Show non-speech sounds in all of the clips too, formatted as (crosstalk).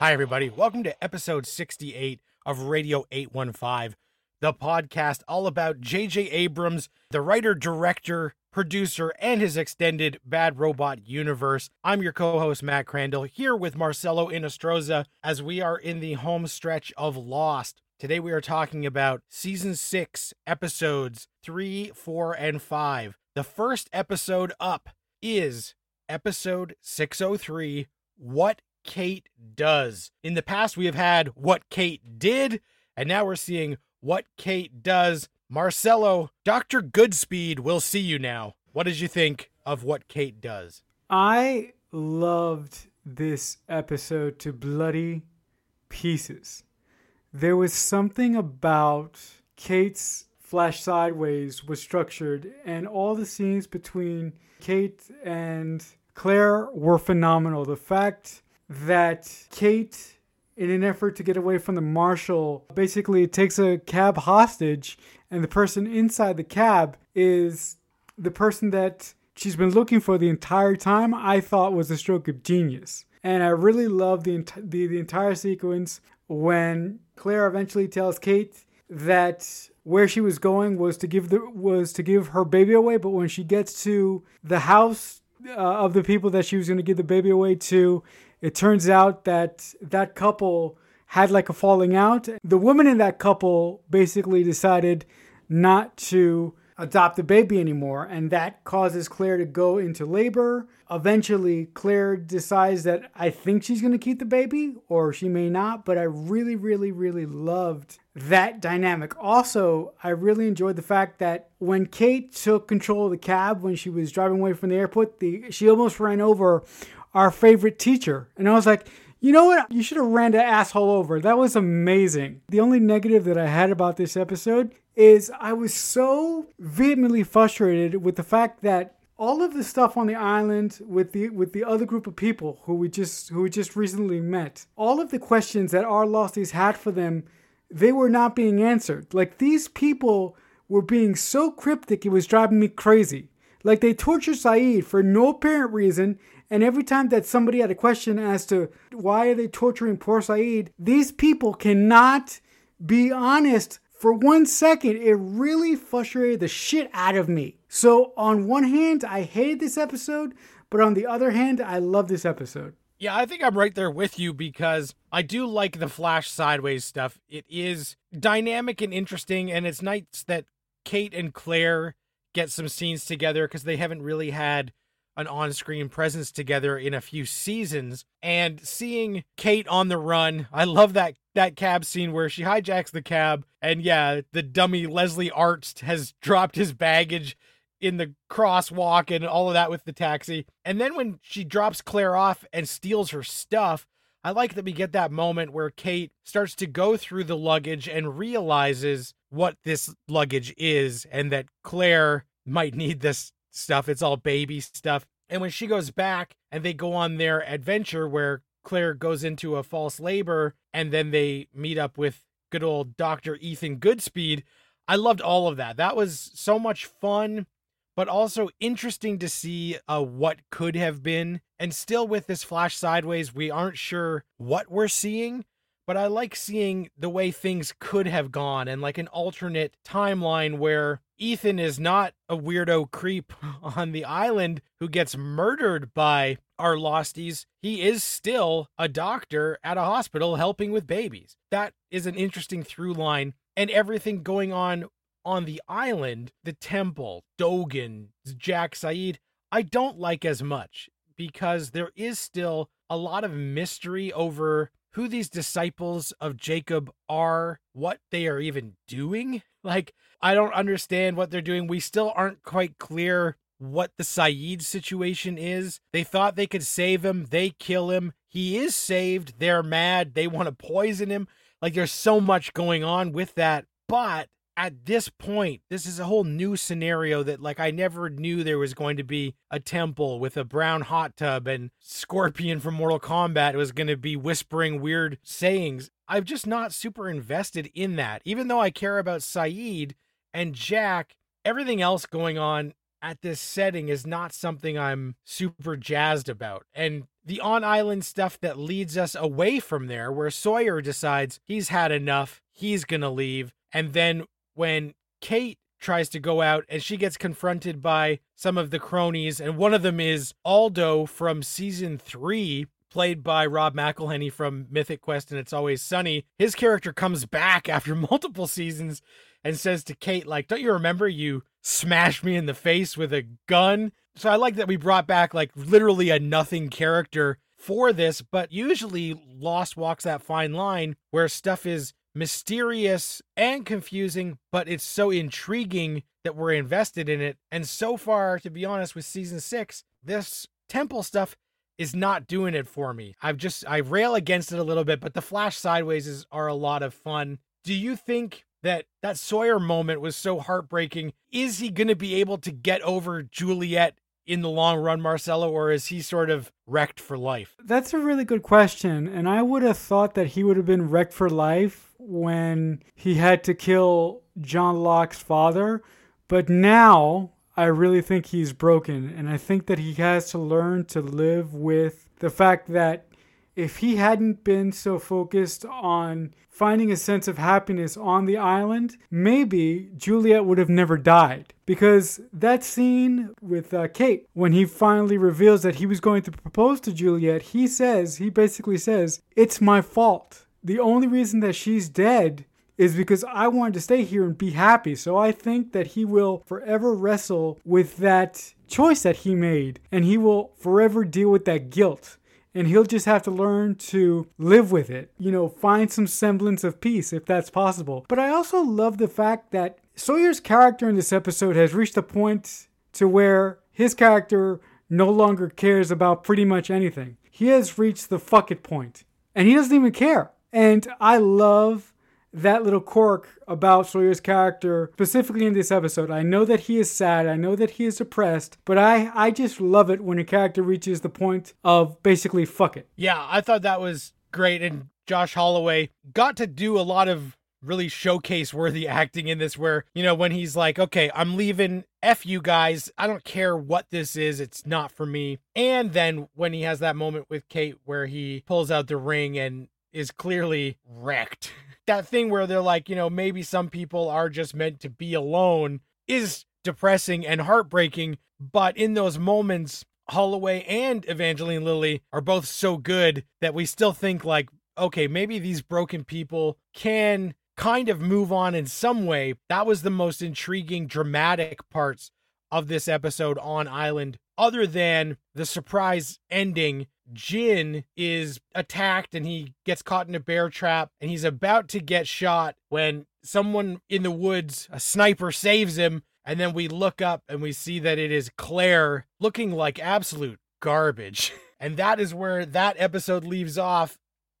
Hi, everybody. Welcome to episode 68 of Radio 815, the podcast all about J.J. Abrams, the writer, director, producer, and his extended Bad Robot universe. I'm your co host, Matt Crandall, here with Marcelo Inostroza as we are in the home stretch of Lost. Today, we are talking about season six, episodes three, four, and five. The first episode up is episode 603 What Kate does. In the past, we have had what Kate did, and now we're seeing what Kate does. Marcelo, Dr. Goodspeed will see you now. What did you think of what Kate does? I loved this episode to bloody pieces. There was something about Kate's Flash Sideways was structured, and all the scenes between Kate and Claire were phenomenal. The fact that Kate, in an effort to get away from the marshal, basically takes a cab hostage, and the person inside the cab is the person that she's been looking for the entire time. I thought was a stroke of genius, and I really love the the, the entire sequence when Claire eventually tells Kate that where she was going was to give the was to give her baby away but when she gets to the house uh, of the people that she was going to give the baby away to it turns out that that couple had like a falling out. The woman in that couple basically decided not to adopt the baby anymore, and that causes Claire to go into labor. Eventually, Claire decides that I think she's going to keep the baby, or she may not, but I really, really, really loved that dynamic. Also, I really enjoyed the fact that when Kate took control of the cab when she was driving away from the airport, the, she almost ran over our favorite teacher. And I was like, you know what? You should have ran that asshole over. That was amazing. The only negative that I had about this episode is I was so vehemently frustrated with the fact that all of the stuff on the island with the with the other group of people who we just who we just recently met, all of the questions that our losties had for them, they were not being answered. Like these people were being so cryptic, it was driving me crazy. Like they tortured Sayid for no apparent reason, and every time that somebody had a question as to why are they torturing poor Sayid, these people cannot be honest for one second. It really frustrated the shit out of me. So on one hand, I hated this episode, but on the other hand, I love this episode. Yeah, I think I'm right there with you because I do like the Flash Sideways stuff. It is dynamic and interesting, and it's nice that Kate and Claire get some scenes together because they haven't really had an on-screen presence together in a few seasons. And seeing Kate on the run I love that that cab scene where she hijacks the cab and yeah the dummy Leslie Arzt has dropped his baggage in the crosswalk and all of that with the taxi. And then when she drops Claire off and steals her stuff I like that we get that moment where Kate starts to go through the luggage and realizes what this luggage is and that Claire might need this stuff. It's all baby stuff. And when she goes back and they go on their adventure where Claire goes into a false labor and then they meet up with good old Dr. Ethan Goodspeed, I loved all of that. That was so much fun, but also interesting to see uh, what could have been. And still, with this flash sideways, we aren't sure what we're seeing, but I like seeing the way things could have gone and like an alternate timeline where Ethan is not a weirdo creep (laughs) on the island who gets murdered by our losties. He is still a doctor at a hospital helping with babies. That is an interesting through line. And everything going on on the island, the temple, Dogen, Jack Sayid, I don't like as much because there is still a lot of mystery over who these disciples of Jacob are, what they are even doing. (laughs) Like, I don't understand what they're doing. We still aren't quite clear what the Sayid situation is. They thought they could save him, they kill him. He is saved. They're mad. They want to poison him. Like, there's so much going on with that. But at this point, this is a whole new scenario that like I never knew there was going to be a temple with a brown hot tub and Scorpion from Mortal Kombat was going to be whispering weird sayings. I'm just not super invested in that. Even though I care about Sayid and Jack, everything else going on at this setting is not something I'm super jazzed about. And the on island stuff that leads us away from there, where Sawyer decides he's had enough, he's going to leave. And then when Kate tries to go out and she gets confronted by some of the cronies, and one of them is Aldo from season three, played by Rob McElhenney from Mythic Quest and It's Always Sunny. His character comes back (laughs) after multiple seasons and says to Kate, like, don't you remember you smashed me in the face with a gun? So I like that we brought back like literally a nothing character for this, but usually Lost walks that fine line where stuff is mysterious and confusing, but it's so intriguing that we're invested in it. And so far, to be honest, with season six, this temple stuff is not doing it for me. I've just I rail against it a little bit, but the flash sideways is, are a lot of fun. Do you think that that Sawyer moment was so heartbreaking? Is he going to be able to get over Juliet in the long run, Marcelo, or is he sort of wrecked for life? That's a really good question. And I would have thought that he would have been wrecked for life when he had to kill John Locke's father. But now I really think he's broken. And I think that he has to learn to live with the fact that if he hadn't been so focused on finding a sense of happiness on the island, maybe Juliet would have never died. Because that scene with uh, Kate, when he finally reveals that he was going to propose to Juliet, he says, he basically says, It's my fault. The only reason that she's dead is because I wanted to stay here and be happy. So I think that he will forever wrestle with that choice that he made and he will forever deal with that guilt and he'll just have to learn to live with it. You know, find some semblance of peace if that's possible. But I also love the fact that Sawyer's character in this episode has reached a point to where his character no longer cares about pretty much anything. He has reached the fuck it point, and he doesn't even care. And I love that little quirk about Sawyer's character, specifically in this episode. I know that he is sad, I know that he is depressed, but I, I just love it when a character reaches the point of basically fuck it. Yeah, I thought that was great. And Josh Holloway got to do a lot of really showcase worthy (laughs) acting in this where you know when he's like okay i'm leaving f you guys i don't care what this is it's not for me and then when he has that moment with kate where he pulls out the ring and is clearly wrecked (laughs) that thing where they're like, you know, maybe some people are just meant to be alone is depressing and heartbreaking. But in those moments, Holloway and Evangeline Lilly are both so good that we still think like, okay, maybe these broken people can kind of move on in some way. That was the most intriguing, dramatic parts of this episode on Island, other than the surprise ending Jin is attacked and he gets caught in a bear trap and he's about to get shot when someone in the woods, a sniper, saves him. And then we look up and we see that it is Claire looking like absolute garbage. (laughs) And that is where that episode leaves off,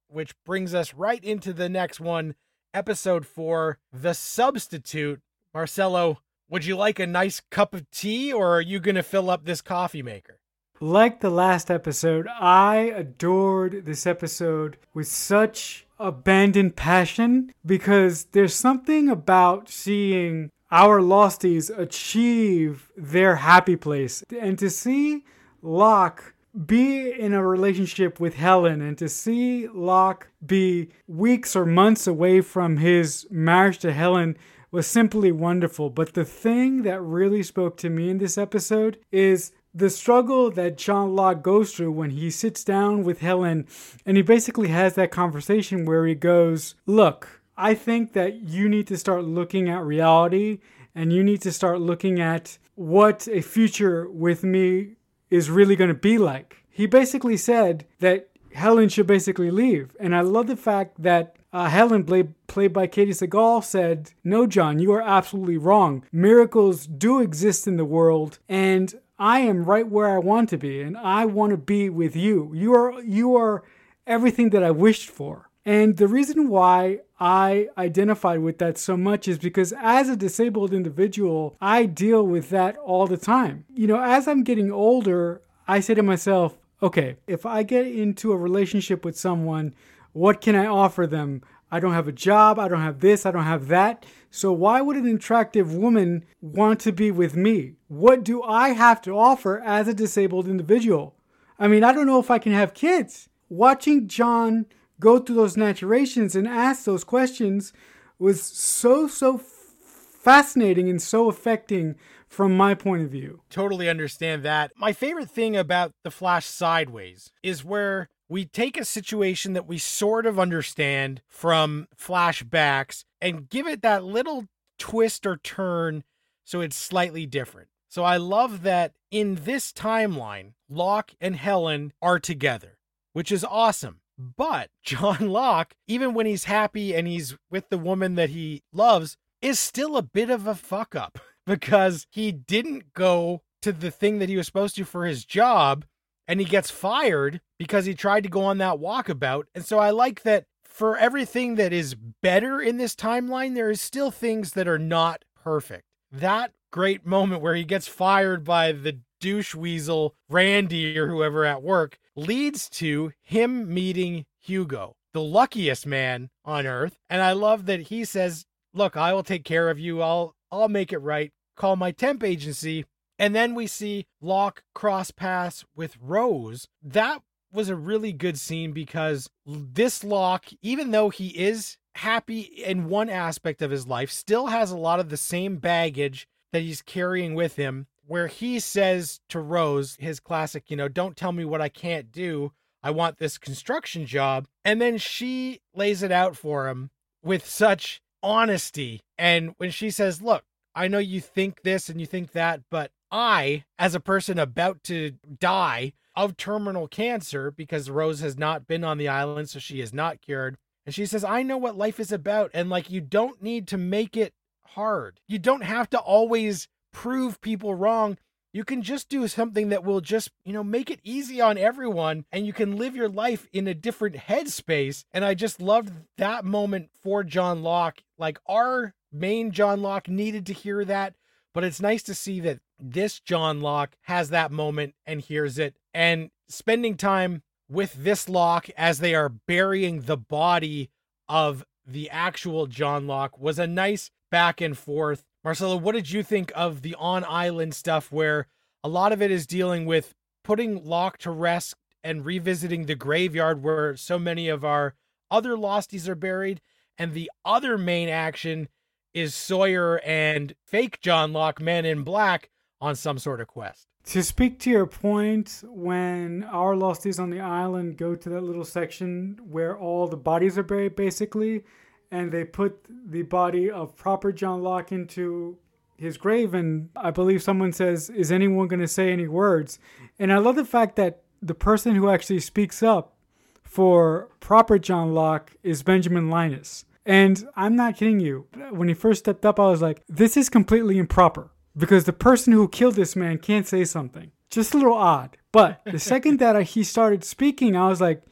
which brings us right into the next one, episode four The Substitute. Marcelo, would you like a nice cup of tea or are you going to fill up this coffee maker? Like the last episode, I adored this episode with such abandoned passion because there's something about seeing our losties achieve their happy place and to see Locke be in a relationship with Helen and to see Locke be weeks or months away from his marriage to Helen was simply wonderful. But the thing that really spoke to me in this episode is the struggle that John Locke goes through when he sits down with Helen and he basically has that conversation where he goes, Look, I think that you need to start looking at reality and you need to start looking at what a future with me is really going to be like. He basically said that Helen should basically leave. And I love the fact that uh, Helen, played, played by Katey Sagal, said, No, John, you are absolutely wrong. Miracles do exist in the world, and I am right where I want to be and I want to be with you. You are you are everything that I wished for. And the reason why I identified with that so much is because as a disabled individual, I deal with that all the time. You know, as I'm getting older, I say to myself, okay, if I get into a relationship with someone, what can I offer them? I don't have a job, I don't have this, I don't have that. So why would an attractive woman want to be with me? What do I have to offer as a disabled individual? I mean, I don't know if I can have kids. Watching John go through those naturations and ask those questions was so, so fascinating and so affecting from my point of view. Totally understand that. My favorite thing about The Flash Sideways is where we take a situation that we sort of understand from flashbacks and give it that little twist or turn so it's slightly different. So I love that in this timeline, Locke and Helen are together, which is awesome. But (laughs) John Locke, even when he's happy and he's with the woman that he loves, is still a bit of a fuck up (laughs) because he didn't go to the thing that he was supposed to for his job and he gets fired because he tried to go on that walkabout. And so I like that for everything that is better in this timeline, there is still things that are not perfect. That great moment where he gets fired by the douche weasel Randy or whoever at work leads to him meeting Hugo, the luckiest man on earth. And I love that he says, "Look, I will take care of you. I'll I'll make it right. Call my temp agency." And then we see Locke cross paths with Rose. That was a really good scene because this Locke, even though he is happy in one aspect of his life, still has a lot of the same baggage that he's carrying with him where he says to Rose, his classic, you know, don't tell me what I can't do. I want this construction job. And then she lays it out for him with such honesty. And when she says, look, I know you think this and you think that, but I, as a person about to die of terminal cancer, because Rose has not been on the island, so she is not cured. And she says, I know what life is about. And like, you don't need to make it hard. You don't have to always prove people wrong. You can just do something that will just, you know, make it easy on everyone and you can live your life in a different headspace. And I just loved that moment for John Locke. Like our main John Locke needed to hear that, but it's nice to see that this John Locke has that moment and hears it. And spending time with this Locke as they are burying the body of the actual John Locke was a nice back and forth Marcelo, what did you think of the on island stuff where a lot of it is dealing with putting Locke to rest and revisiting the graveyard where so many of our other losties are buried? And the other main action is Sawyer and fake John Locke, men in black, on some sort of quest. To speak to your point, when our losties on the island go to that little section where all the bodies are buried, basically, and they put the body of proper John Locke into his grave. And I believe someone says, Is anyone going to say any words? And I love the fact that the person who actually speaks up for proper John Locke is Benjamin Linus. And I'm not kidding you. When he first stepped up, I was like, This is completely improper because the person who killed this man can't say something. Just a little odd. But the (laughs) second that he started speaking, I was like,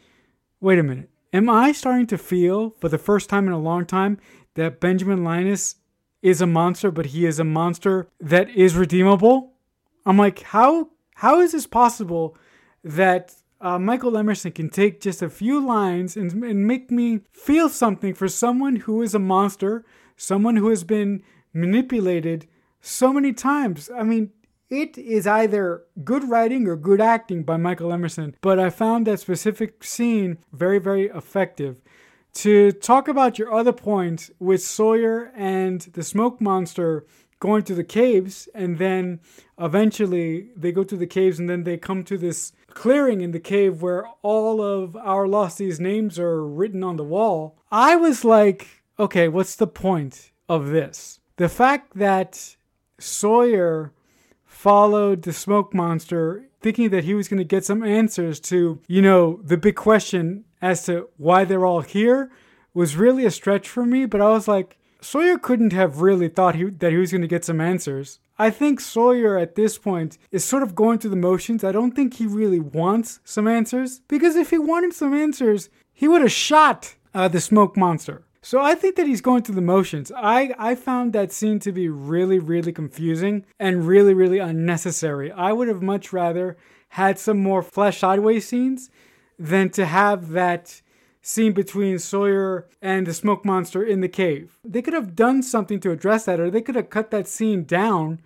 Wait a minute Am I starting to feel for the first time in a long time that Benjamin Linus is a monster, but he is a monster that is redeemable? I'm like, how how is this possible that uh, Michael Emerson can take just a few lines and, and make me feel something for someone who is a monster, someone who has been manipulated so many times? I mean, it is either good writing or good acting by Michael Emerson, but I found that specific scene very, very effective. To talk about your other points with Sawyer and the smoke monster going to the caves, and then eventually they go to the caves, and then they come to this clearing in the cave where all of our losties' names are written on the wall. I was like, okay, what's the point of this? The fact that Sawyer followed the smoke monster thinking that he was going to get some answers to, you know, the big question as to why they're all here was really a stretch for me, but I was like, Sawyer couldn't have really thought he, that he was going to get some answers. I think Sawyer at this point is sort of going through the motions. I don't think he really wants some answers because if he wanted some answers, he would have shot uh, the smoke monster. So I think that he's going through the motions. I, I found that scene to be really, really confusing and really, really unnecessary. I would have much rather had some more flash sideways scenes than to have that scene between Sawyer and the smoke monster in the cave. They could have done something to address that, or they could have cut that scene down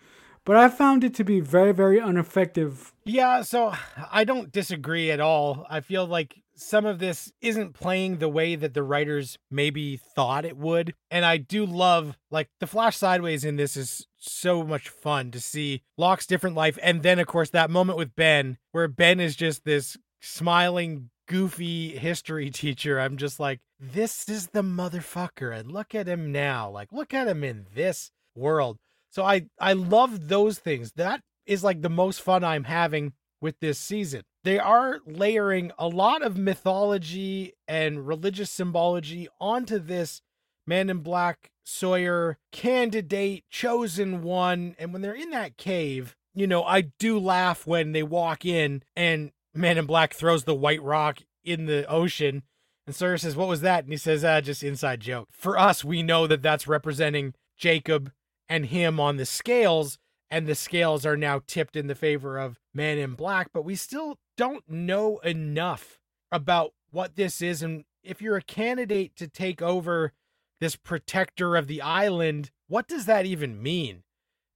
but I found it to be very, very ineffective. Yeah, so I don't disagree at all. I feel like some of this isn't playing the way that the writers maybe thought it would. And I do love, like, the Flash Sideways in this is so much fun to see Locke's different life. And then, of course, that moment with Ben, where Ben is just this smiling, goofy history teacher. I'm just like, this is the motherfucker. And look at him now. Like, look at him in this world. So I, I love those things. That is like the most fun I'm having with this season. They are layering a lot of mythology and religious symbology onto this Man in Black Sawyer candidate, chosen one. And when they're in that cave, you know, I do laugh when they walk in and Man in Black throws the white rock in the ocean. And Sawyer says, What was that? And he says, Ah, just inside joke. For us, we know that that's representing Jacob and him on the scales and the scales are now tipped in the favor of Man in Black, but we still don't know enough about what this is. And if you're a candidate to take over this protector of the island, what does that even mean?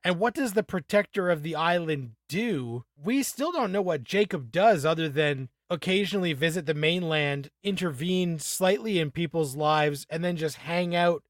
And what does the protector of the island do? We still don't know what Jacob does other than occasionally visit the mainland, intervene slightly in people's lives, and then just hang out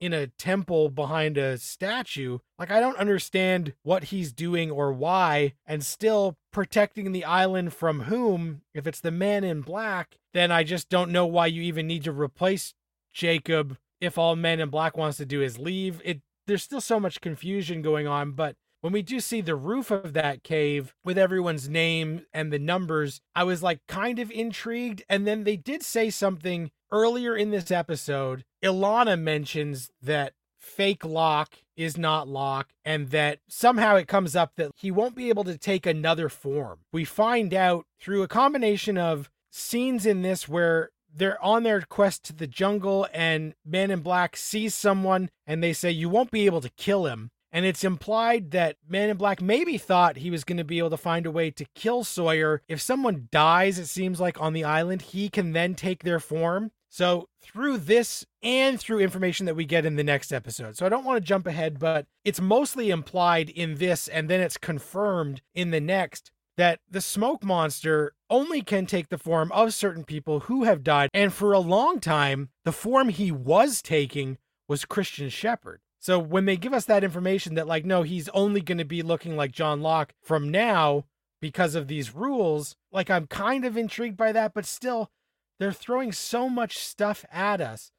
in a temple behind a statue. Like, I don't understand what he's doing or why, and still protecting the island from whom? If it's the man in black, then I just don't know why you even need to replace Jacob if all men in black wants to do is leave. It there's still so much confusion going on, but when we do see the roof of that cave with everyone's name and the numbers, I was like kind of intrigued. And then they did say something earlier in this episode. Ilana mentions that fake Locke is not Locke and that somehow it comes up that he won't be able to take another form. We find out through a combination of scenes in this where they're on their quest to the jungle and Man in Black sees someone and they say you won't be able to kill him and it's implied that Man in Black maybe thought he was going to be able to find a way to kill Sawyer. If someone dies, it seems like on the island, he can then take their form. So, through this and through information that we get in the next episode. So, I don't want to jump ahead, but it's mostly implied in this and then it's confirmed in the next that the smoke monster only can take the form of certain people who have died. And for a long time, the form he was taking was Christian Shephard. So when they give us that information that like no, he's only going to be looking like John Locke from now because of these rules, like I'm kind of intrigued by that, but still they're throwing so much stuff at us.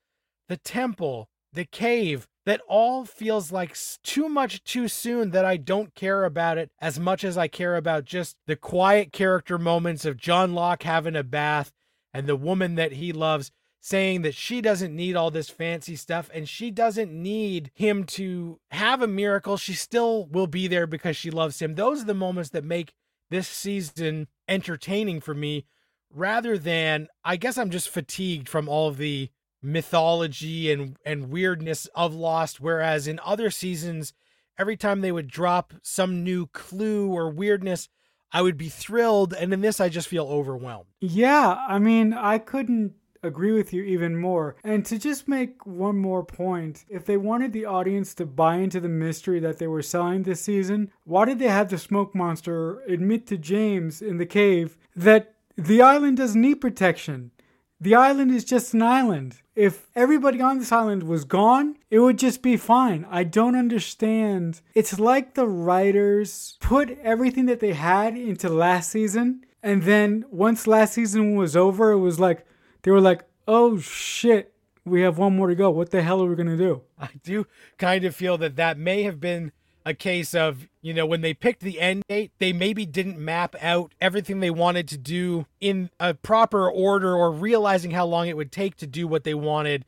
The temple, the cave, that all feels like too much too soon that I don't care about it as much as I care about just the quiet character moments of John Locke having a bath and the woman that he loves saying that she doesn't need all this fancy stuff and she doesn't need him to have a miracle. She still will be there because she loves him. Those are the moments that make this season entertaining for me rather than I guess I'm just fatigued from all of the mythology and and weirdness of Lost whereas in other seasons every time they would drop some new clue or weirdness I would be thrilled and in this I just feel overwhelmed. Yeah, I mean, I couldn't agree with you even more. And to just make one more point, if they wanted the audience to buy into the mystery that they were selling this season, why did they have the smoke monster admit to James in the cave that the island doesn't need protection? The island is just an island. If everybody on this island was gone, it would just be fine. I don't understand. It's like the writers put everything that they had into last season, and then once last season was over, it was like, they were like, oh shit, we have one more to go. What the hell are we to do? I do kind of feel that that may have been a case of, you know, when they picked the end date, they maybe didn't map out everything they wanted to do in a proper order or realizing how long it would take to do what they wanted.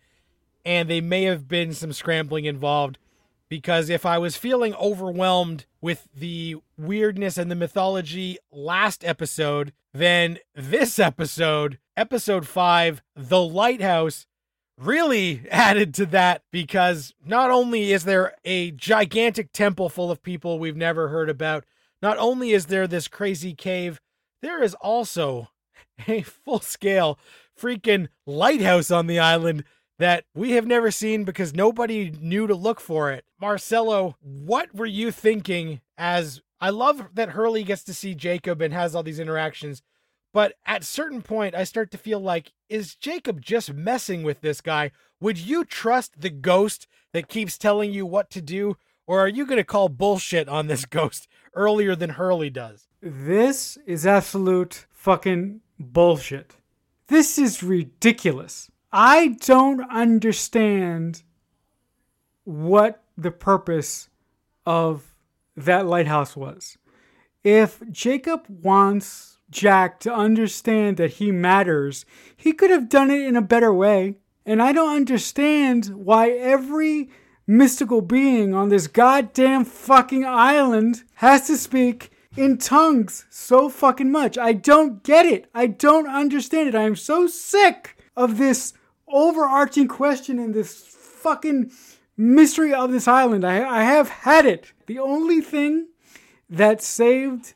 And they may have been some scrambling involved because if I was feeling overwhelmed with the weirdness and the mythology last episode, then this episode, episode five, The Lighthouse, really (laughs) added to that because not only is there a gigantic temple full of people we've never heard about, not only is there this crazy cave, there is also (laughs) a full scale freaking lighthouse on the island that we have never seen because nobody knew to look for it. Marcelo, what were you thinking as I love that Hurley gets to see Jacob and has all these interactions. But at certain point, I start to feel like, is Jacob just messing with this guy? Would you trust the ghost that keeps telling you what to do? Or are you going to call bullshit on this (laughs) ghost earlier than Hurley does? This is absolute fucking bullshit. This is ridiculous. I don't understand what the purpose of that lighthouse was. If Jacob wants Jack to understand that he matters, he could have done it in a better way. And I don't understand why every mystical being on this goddamn fucking island has to speak in tongues so fucking much. I don't get it. I don't understand it. I am so sick of this overarching question and this fucking mystery of this island. I, I have had it. The only thing that saved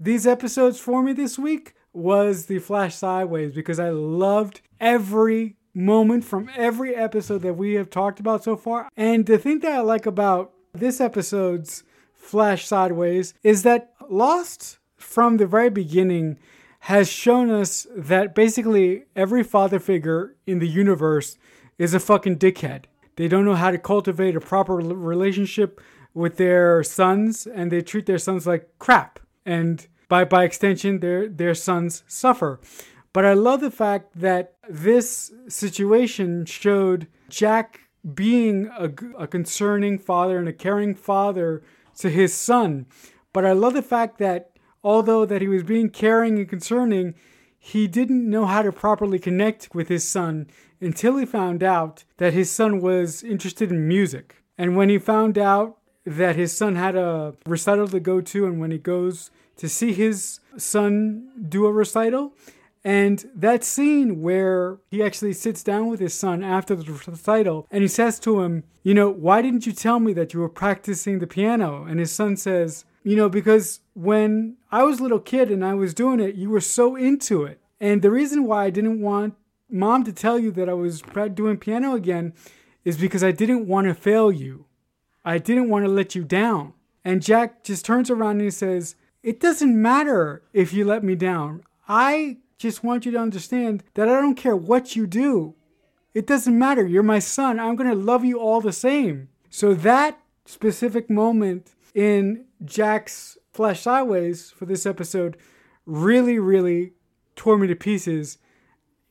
these episodes for me this week was the Flash Sideways because I loved every moment from every episode that we have talked about so far. And the thing that I like about this episode's Flash Sideways is that Lost from the very beginning has shown us that basically every father figure in the universe is a fucking dickhead. They don't know how to cultivate a proper relationship with their sons and they treat their sons like crap. And by by extension their their sons suffer. But I love the fact that this situation showed Jack being a, a concerning father and a caring father to his son. But I love the fact that although that he was being caring and concerning, he didn't know how to properly connect with his son until he found out that his son was interested in music. And when he found out that his son had a recital to go to, and when he goes to see his son do a recital, and that scene where he actually sits down with his son after the recital and he says to him, You know, why didn't you tell me that you were practicing the piano? And his son says, You know, because when I was a little kid and I was doing it, you were so into it. And the reason why I didn't want mom to tell you that I was doing piano again is because I didn't want to fail you. I didn't want to let you down. And Jack just turns around and he says, It doesn't matter if you let me down. I just want you to understand that I don't care what you do. It doesn't matter. You're my son. I'm going to love you all the same. So that specific moment in Jack's Flash Sideways for this episode really, really tore me to pieces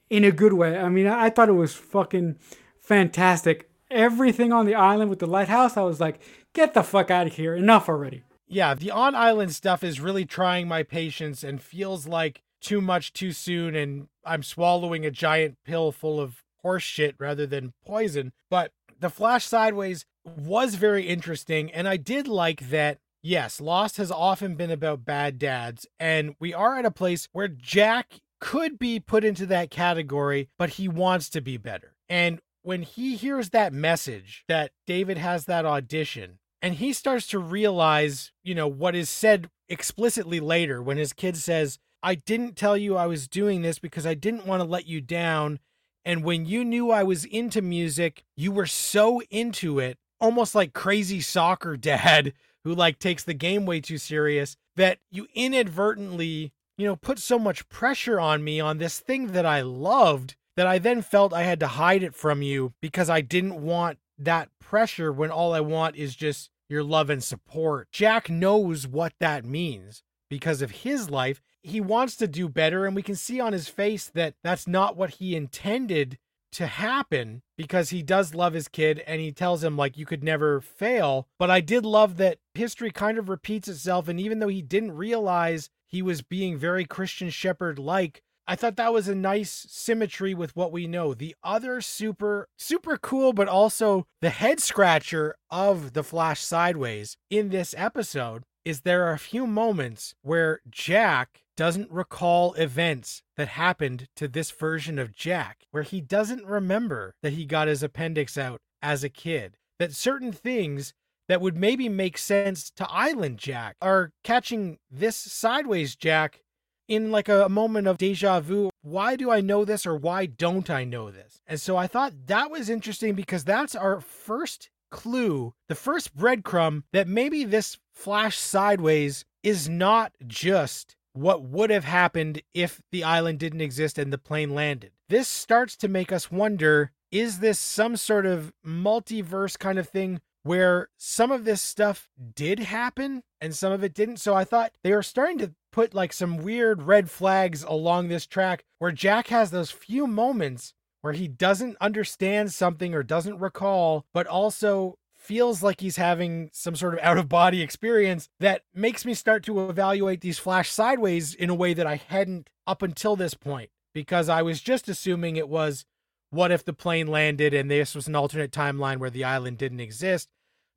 in a good way. I mean, I thought it was fucking fantastic. Everything on the island with the lighthouse, I was like, get the fuck out of here. Enough already. Yeah, the on island stuff is really trying my patience and feels like too much too soon and I'm swallowing a giant pill full of horse shit rather than poison. But the Flash Sideways was very interesting, and I did like that. Yes, Lost has often been about bad dads, and we are at a place where Jack could be put into that category, but he wants to be better. And when he hears that message that David has that audition, and he starts to realize, you know, what is said explicitly later when his kid says, I didn't tell you I was doing this because I didn't want to let you down. And when you knew I was into music, you were so into it, almost like crazy soccer (laughs) dad who like takes the game way too serious that you inadvertently, you know, put so much pressure on me on this thing that I loved that I then felt I had to hide it from you because I didn't want that pressure when all I want is just your love and support. Jack knows what that means because of his life he wants to do better and we can see on his face that that's not what he intended to happen because he does love his kid and he tells him like you could never fail but i did love that history kind of repeats itself and even though he didn't realize he was being very christian shephard like i thought that was a nice symmetry with what we know. The other super super cool but also the head scratcher of the flash sideways in this episode is there are a few moments where jack doesn't recall events that happened to this version of Jack, where he doesn't remember that he got his appendix out as a kid, that certain things that would maybe make sense to Island Jack are catching this sideways Jack in like a, moment of deja vu. Why do I know this or why don't I know this? And so I thought that was interesting because that's our first clue, the first breadcrumb that maybe this flash sideways is not just what would have happened if the island didn't exist and the plane landed. This starts to make us wonder is this some sort of multiverse kind of thing where some of this stuff did happen and some of it didn't? So I thought they were starting to put like some weird red flags along this track where Jack has those few moments where he doesn't understand something or doesn't recall, but also feels like he's having some sort of out of body experience that makes me start to evaluate these flash sideways in a way that I hadn't up until this point because I was just assuming it was what if the plane landed and this was an alternate timeline where the island didn't exist.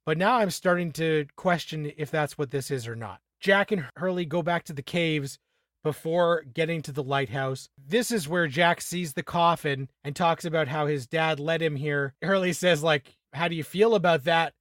But now I'm starting to question if that's what this is or not. Jack and Hurley go back to the caves before getting to the lighthouse. This is where Jack sees the coffin and talks about how his dad led him here. Hurley says, like, how do you feel about that?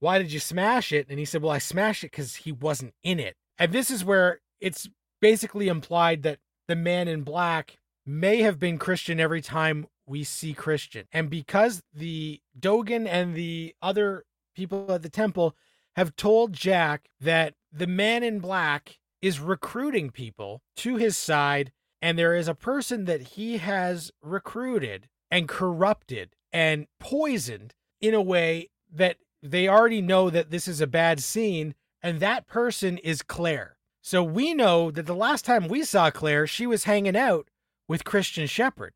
Why did you smash it? And he said, Well, I smashed it because he wasn't in it. And this is where it's basically implied that the man in black may have been Christian every time we see Christian. And because the Dogen and the other people at the temple have told Jack that the man in black is recruiting people to his side, and there is a person that he has recruited and corrupted and poisoned in a way that they already know that this is a bad scene, and that person is Claire. So we know that the last time we saw Claire, she was hanging out with Christian Shephard,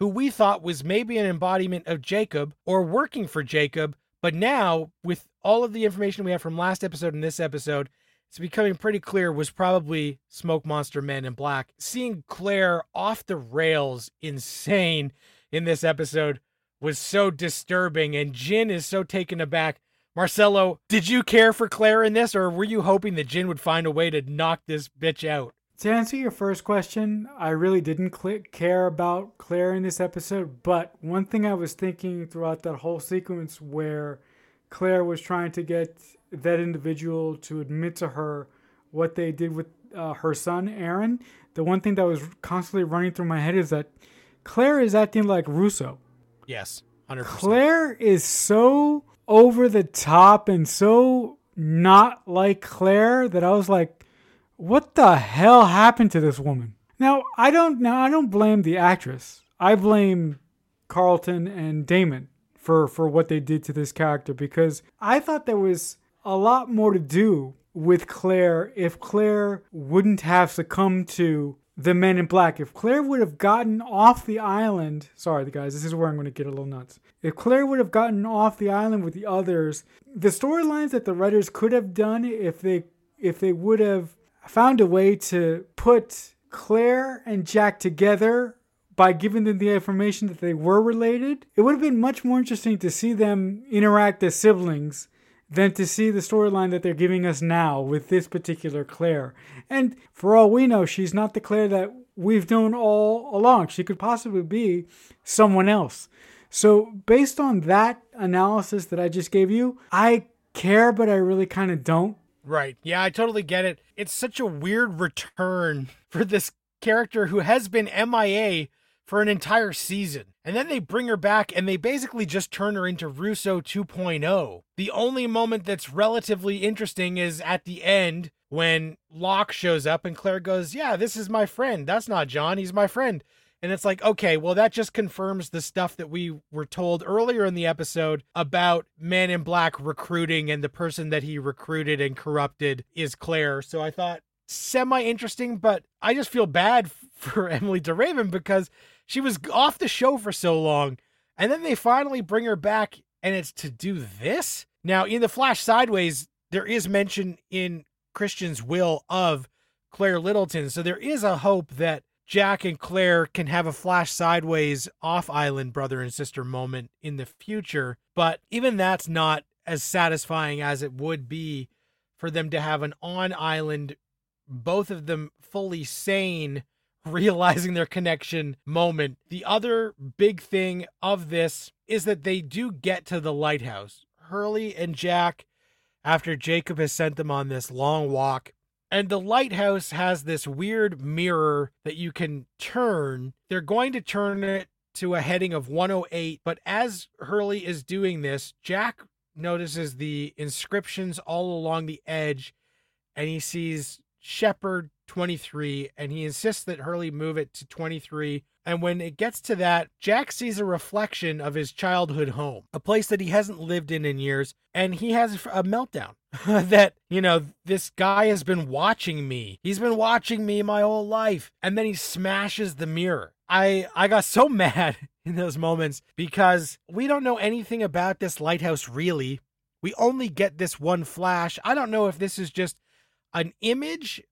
who we thought was maybe an embodiment of Jacob or working for Jacob. But now, with all of the information we have from last episode and this episode, it's becoming pretty clear was probably Smoke Monster Men in Black. Seeing Claire off the rails, insane in this episode was so disturbing, and Jin is so taken aback. Marcelo, did you care for Claire in this, or were you hoping that Jin would find a way to knock this bitch out? To answer your first question, I really didn't cl- care about Claire in this episode, but one thing I was thinking throughout that whole sequence where Claire was trying to get that individual to admit to her what they did with uh, her son, Aaron, the one thing that was constantly running through my head is that Claire is acting like Rousseau. Yes, 100%. Claire is so over the top and so not like Claire that I was like, what the hell happened to this woman? Now, I don't now I don't blame the actress. I blame Carlton and Damon for for what they did to this character because I thought there was a lot more to do with Claire if Claire wouldn't have succumbed to the men in black. If Claire would have gotten off the island, sorry, guys, this is where I'm going to get a little nuts. If Claire would have gotten off the island with the others, the storylines that the writers could have done if they if they would have found a way to put Claire and Jack together by giving them the information that they were related, it would have been much more interesting to see them interact as siblings than to see the storyline that they're giving us now with this particular Claire. And for all we know, she's not the Claire that we've known all along. She could possibly be someone else. So, based on that analysis that I just gave you, I care, but I really kind of don't. Right. Yeah, I totally get it. It's such a weird return (laughs) for this character who has been MIA for an entire season. And then they bring her back and they basically just turn her into Rousseau 2.0. The only moment that's relatively interesting is at the end when Locke shows up and Claire goes, Yeah, this is my friend. That's not John. He's my friend. And it's like, okay, well, that just confirms the stuff that we were told earlier in the episode about Man in Black recruiting and the person that he recruited and corrupted is Claire. So I thought, semi interesting, but I just feel bad (laughs) for Emilie de Ravin because she was off the show for so long. And then they finally bring her back, and it's to do this? Now, in the Flash Sideways, there is mention in Christian's will of Claire Littleton. So there is a hope that Jack and Claire can have a Flash Sideways off island brother and sister moment in the future. But even that's not as satisfying as it would be for them to have an on island, both of them fully sane (laughs) realizing their connection moment. The other big thing of this is that they do get to the lighthouse. Hurley and Jack, after Jacob has sent them on this long walk, and the lighthouse has this weird mirror that you can turn. They're going to turn it to a heading of 108, but as Hurley is doing this, Jack notices the inscriptions all along the edge and he sees Shephard 23 and he insists that Hurley move it to 23. And when it gets to that, Jack sees a reflection of his childhood home, a place that he hasn't lived in in years, and he has a meltdown (laughs) that, you know, this guy has been watching me. He's been watching me my whole life. And then he smashes the mirror. I I got so (laughs) mad in those moments because we don't know anything about this lighthouse really. We only get this one flash. I don't know if this is just an image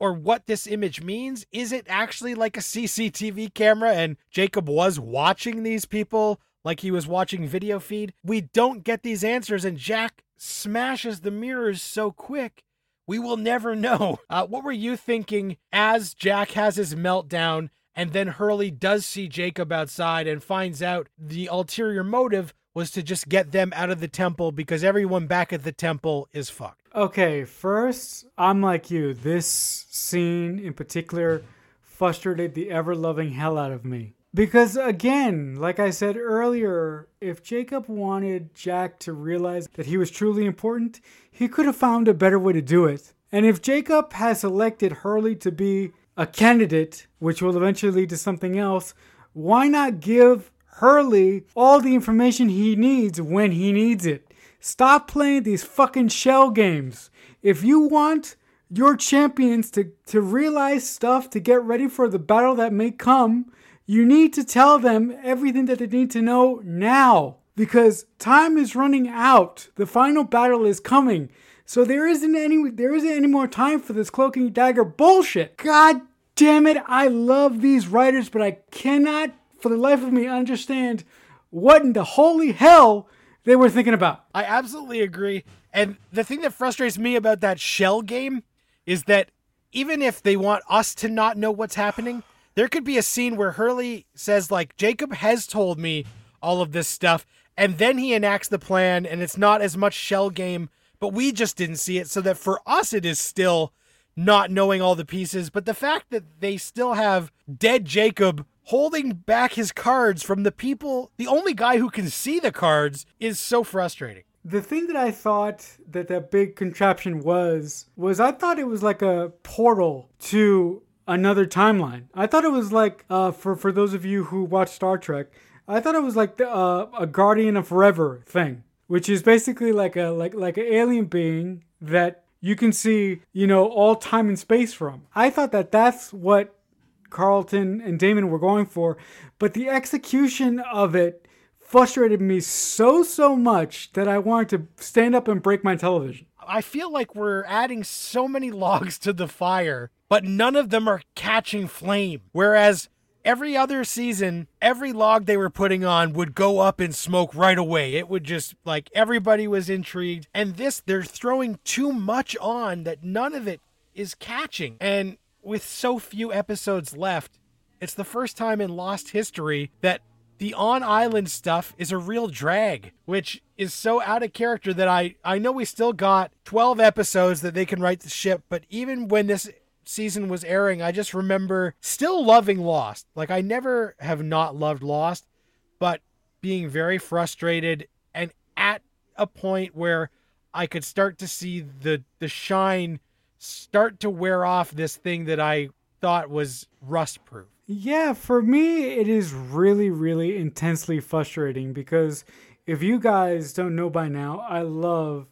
or what this image means. Is it actually like a CCTV camera and Jacob was watching these people like he was watching video feed? We don't get these answers, and Jack smashes the mirrors so quick. We will never know. (laughs) Uh, what were you thinking as Jack has his meltdown and then Hurley does see Jacob outside and finds out the ulterior motive was to just get them out of the temple because everyone back at the temple is fucked. Okay, first, I'm like you. This scene in particular frustrated the ever loving hell out of me. Because again, like I said earlier, if Jacob wanted Jack to realize that he was truly important, he could have found a better way to do it. And if Jacob has selected Hurley to be a candidate, which will eventually lead to something else, why not give Hurley all the information he needs when he needs it? Stop playing these fucking shell games. If you want your champions to, to realize stuff to get ready for the battle that may come, you need to tell them everything that they need to know now. Because time is running out. The final battle is coming. So there isn't any there isn't any more time for this cloaking dagger bullshit. God damn it, I love these writers, but I cannot for the life of me understand what in the holy hell they were thinking about. I absolutely agree. And the thing that frustrates me about that shell game is that even if they want us to not know what's happening, there could be a scene where Hurley says, like, Jacob has told me all of this stuff, and then he enacts the plan, and it's not as much shell game, but we just didn't see it. So that for us, it is still not knowing all the pieces. But the fact that they still have dead Jacob holding back his cards from the people, the only guy who can see the cards, is so frustrating. The thing that I thought that that big contraption was was I thought it was like a portal to another timeline. I thought it was like uh, for for those of you who watch Star Trek, I thought it was like the, uh, a Guardian of Forever thing, which is basically like a like like an alien being that you can see you know all time and space from. I thought that that's what Carlton and Damon were going for, but the execution of it frustrated me so so much that I wanted to stand up and break my television. I feel like we're adding so many (laughs) logs to the fire, but none of them are catching flame. Whereas every other season, every log they were putting on would go up in smoke right away. It would just like everybody was intrigued. And this, they're throwing too much on that none of it is catching. And with so few episodes left, it's the first time in Lost history that the on island stuff is a real drag, which is so out of character that I, I know we still got 12 episodes that they can write the ship, but even when this season was airing, I just remember still loving Lost. Like, I never have not loved Lost, but being very frustrated and at a point where I could start to see the, the shine start to wear off this thing that I thought was rust proof. Yeah, for me, it is really, really intensely frustrating because if you guys don't know by now, I love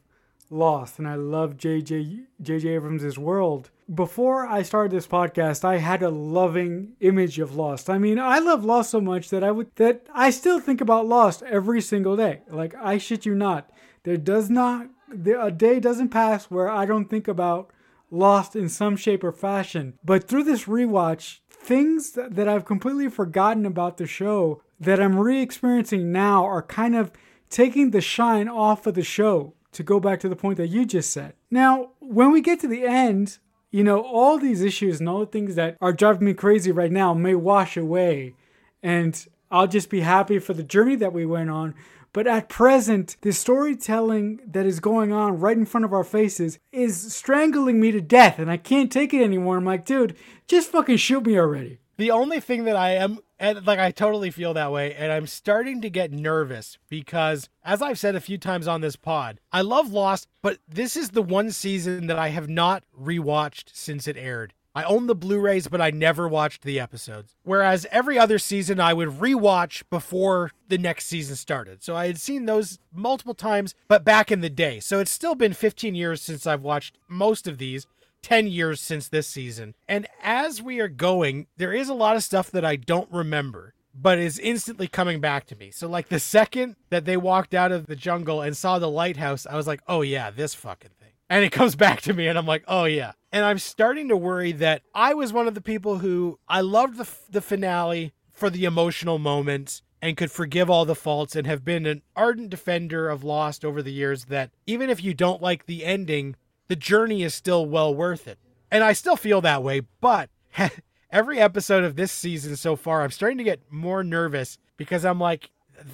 Lost and I love JJ JJ Abrams' world. Before I started this podcast, I had a loving image of Lost. I mean, I love Lost so much that I would that I still think about Lost every single day. Like I shit you not. There does not there, a day doesn't pass where I don't think about Lost in some shape or fashion. But through this rewatch, things that I've completely forgotten about the show that I'm re experiencing now are kind of taking the shine off of the show, to go back to the point that you just said. Now, when we get to the end, you know, all these issues and all the things that are driving me crazy right now may wash away. And I'll just be happy for the journey that we went on. But at present, the storytelling that is going on right in front of our faces is strangling me to death, and I can't take it anymore. I'm like, dude, just fucking shoot me already. The only thing that I am, and like I totally feel that way, and I'm starting to get nervous because, as I've said a few times on this pod, I love Lost, but this is the one season that I have not rewatched since it aired. I own the Blu rays, but I never watched the episodes. Whereas every other season, I would rewatch before the next season started. So I had seen those multiple times, but back in the day. So it's still been 15 years since I've watched most of these. 10 years since this season. And as we are going, there is a lot of stuff that I don't remember, but is instantly coming back to me. So, like the second that they walked out of the jungle and saw the lighthouse, I was like, oh, yeah, this fucking thing. And it comes (laughs) back to me, and I'm like, oh, yeah. And I'm starting to worry that I was one of the people who I loved the, the finale for the emotional moments and could forgive all the faults and have been an ardent defender of Lost over the years that even if you don't like the ending, the journey is still well worth it. And I still feel that way, but (laughs) every episode of this season so far, I'm starting to get more nervous because I'm like,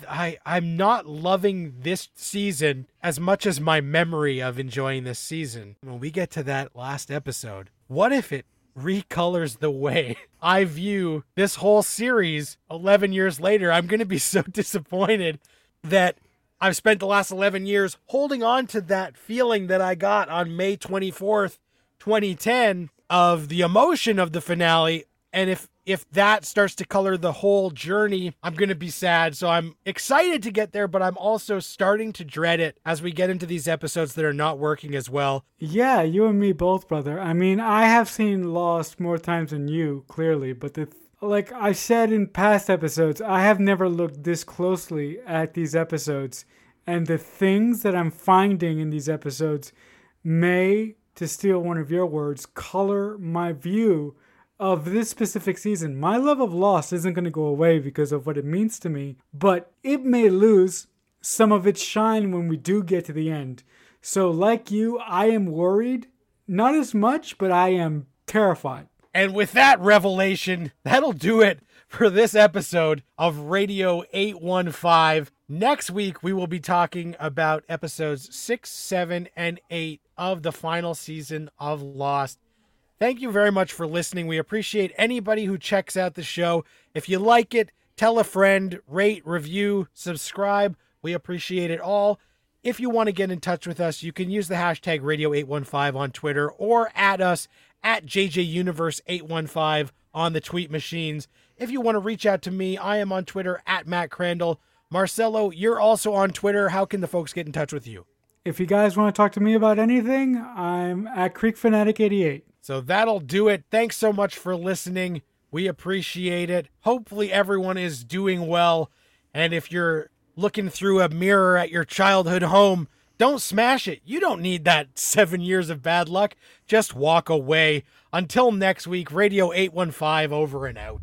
I I'm not loving this season as much as my memory of enjoying this season. When we get to that last episode, what if it recolors the way (laughs) I view this whole series 11 years later? I'm going to be so (laughs) disappointed that I've spent the last 11 years holding on to that feeling that I got on May 24th, 2010 of the emotion of the finale and if if that starts to color the whole journey, I'm going to be sad. So I'm excited to get there, but I'm also starting to dread it as we get into these episodes that are not working as well. Yeah, you and me both, brother. I mean, I have seen Lost more times than you, clearly, but the like I said in past episodes, I have never looked this closely at these episodes, and the things that I'm finding in these episodes may, to steal one of your words, color my view of this specific season. My love of Lost isn't going to go away because of what it means to me, but it may lose some of its shine when we do get to the end. So, like you, I am worried. Not as much, but I am terrified. And with that revelation, that'll do it for this episode of Radio 815. Next week, we will be talking about episodes 6, 7, and 8 of the final season of Lost. Thank you very much for listening. We appreciate anybody who checks out the show. If you like it, tell a friend, rate, review, subscribe. We appreciate it all. If you want to get in touch with us, you can use the hashtag Radio815 on Twitter or at us at JJ Universe 815 on the tweet machines. If you want to reach out to me, I am on Twitter at Matt Crandall. Marcelo, you're also on Twitter. How can the folks get in touch with you? If you guys want to talk to me about anything, I'm at Creek Fanatic 88. So that'll do it. Thanks so much for listening. We appreciate it. Hopefully, everyone is doing well. And if you're looking through a mirror at your childhood home, don't smash it. You don't need that seven years of bad luck. Just walk away. Until next week, Radio 815 over and out.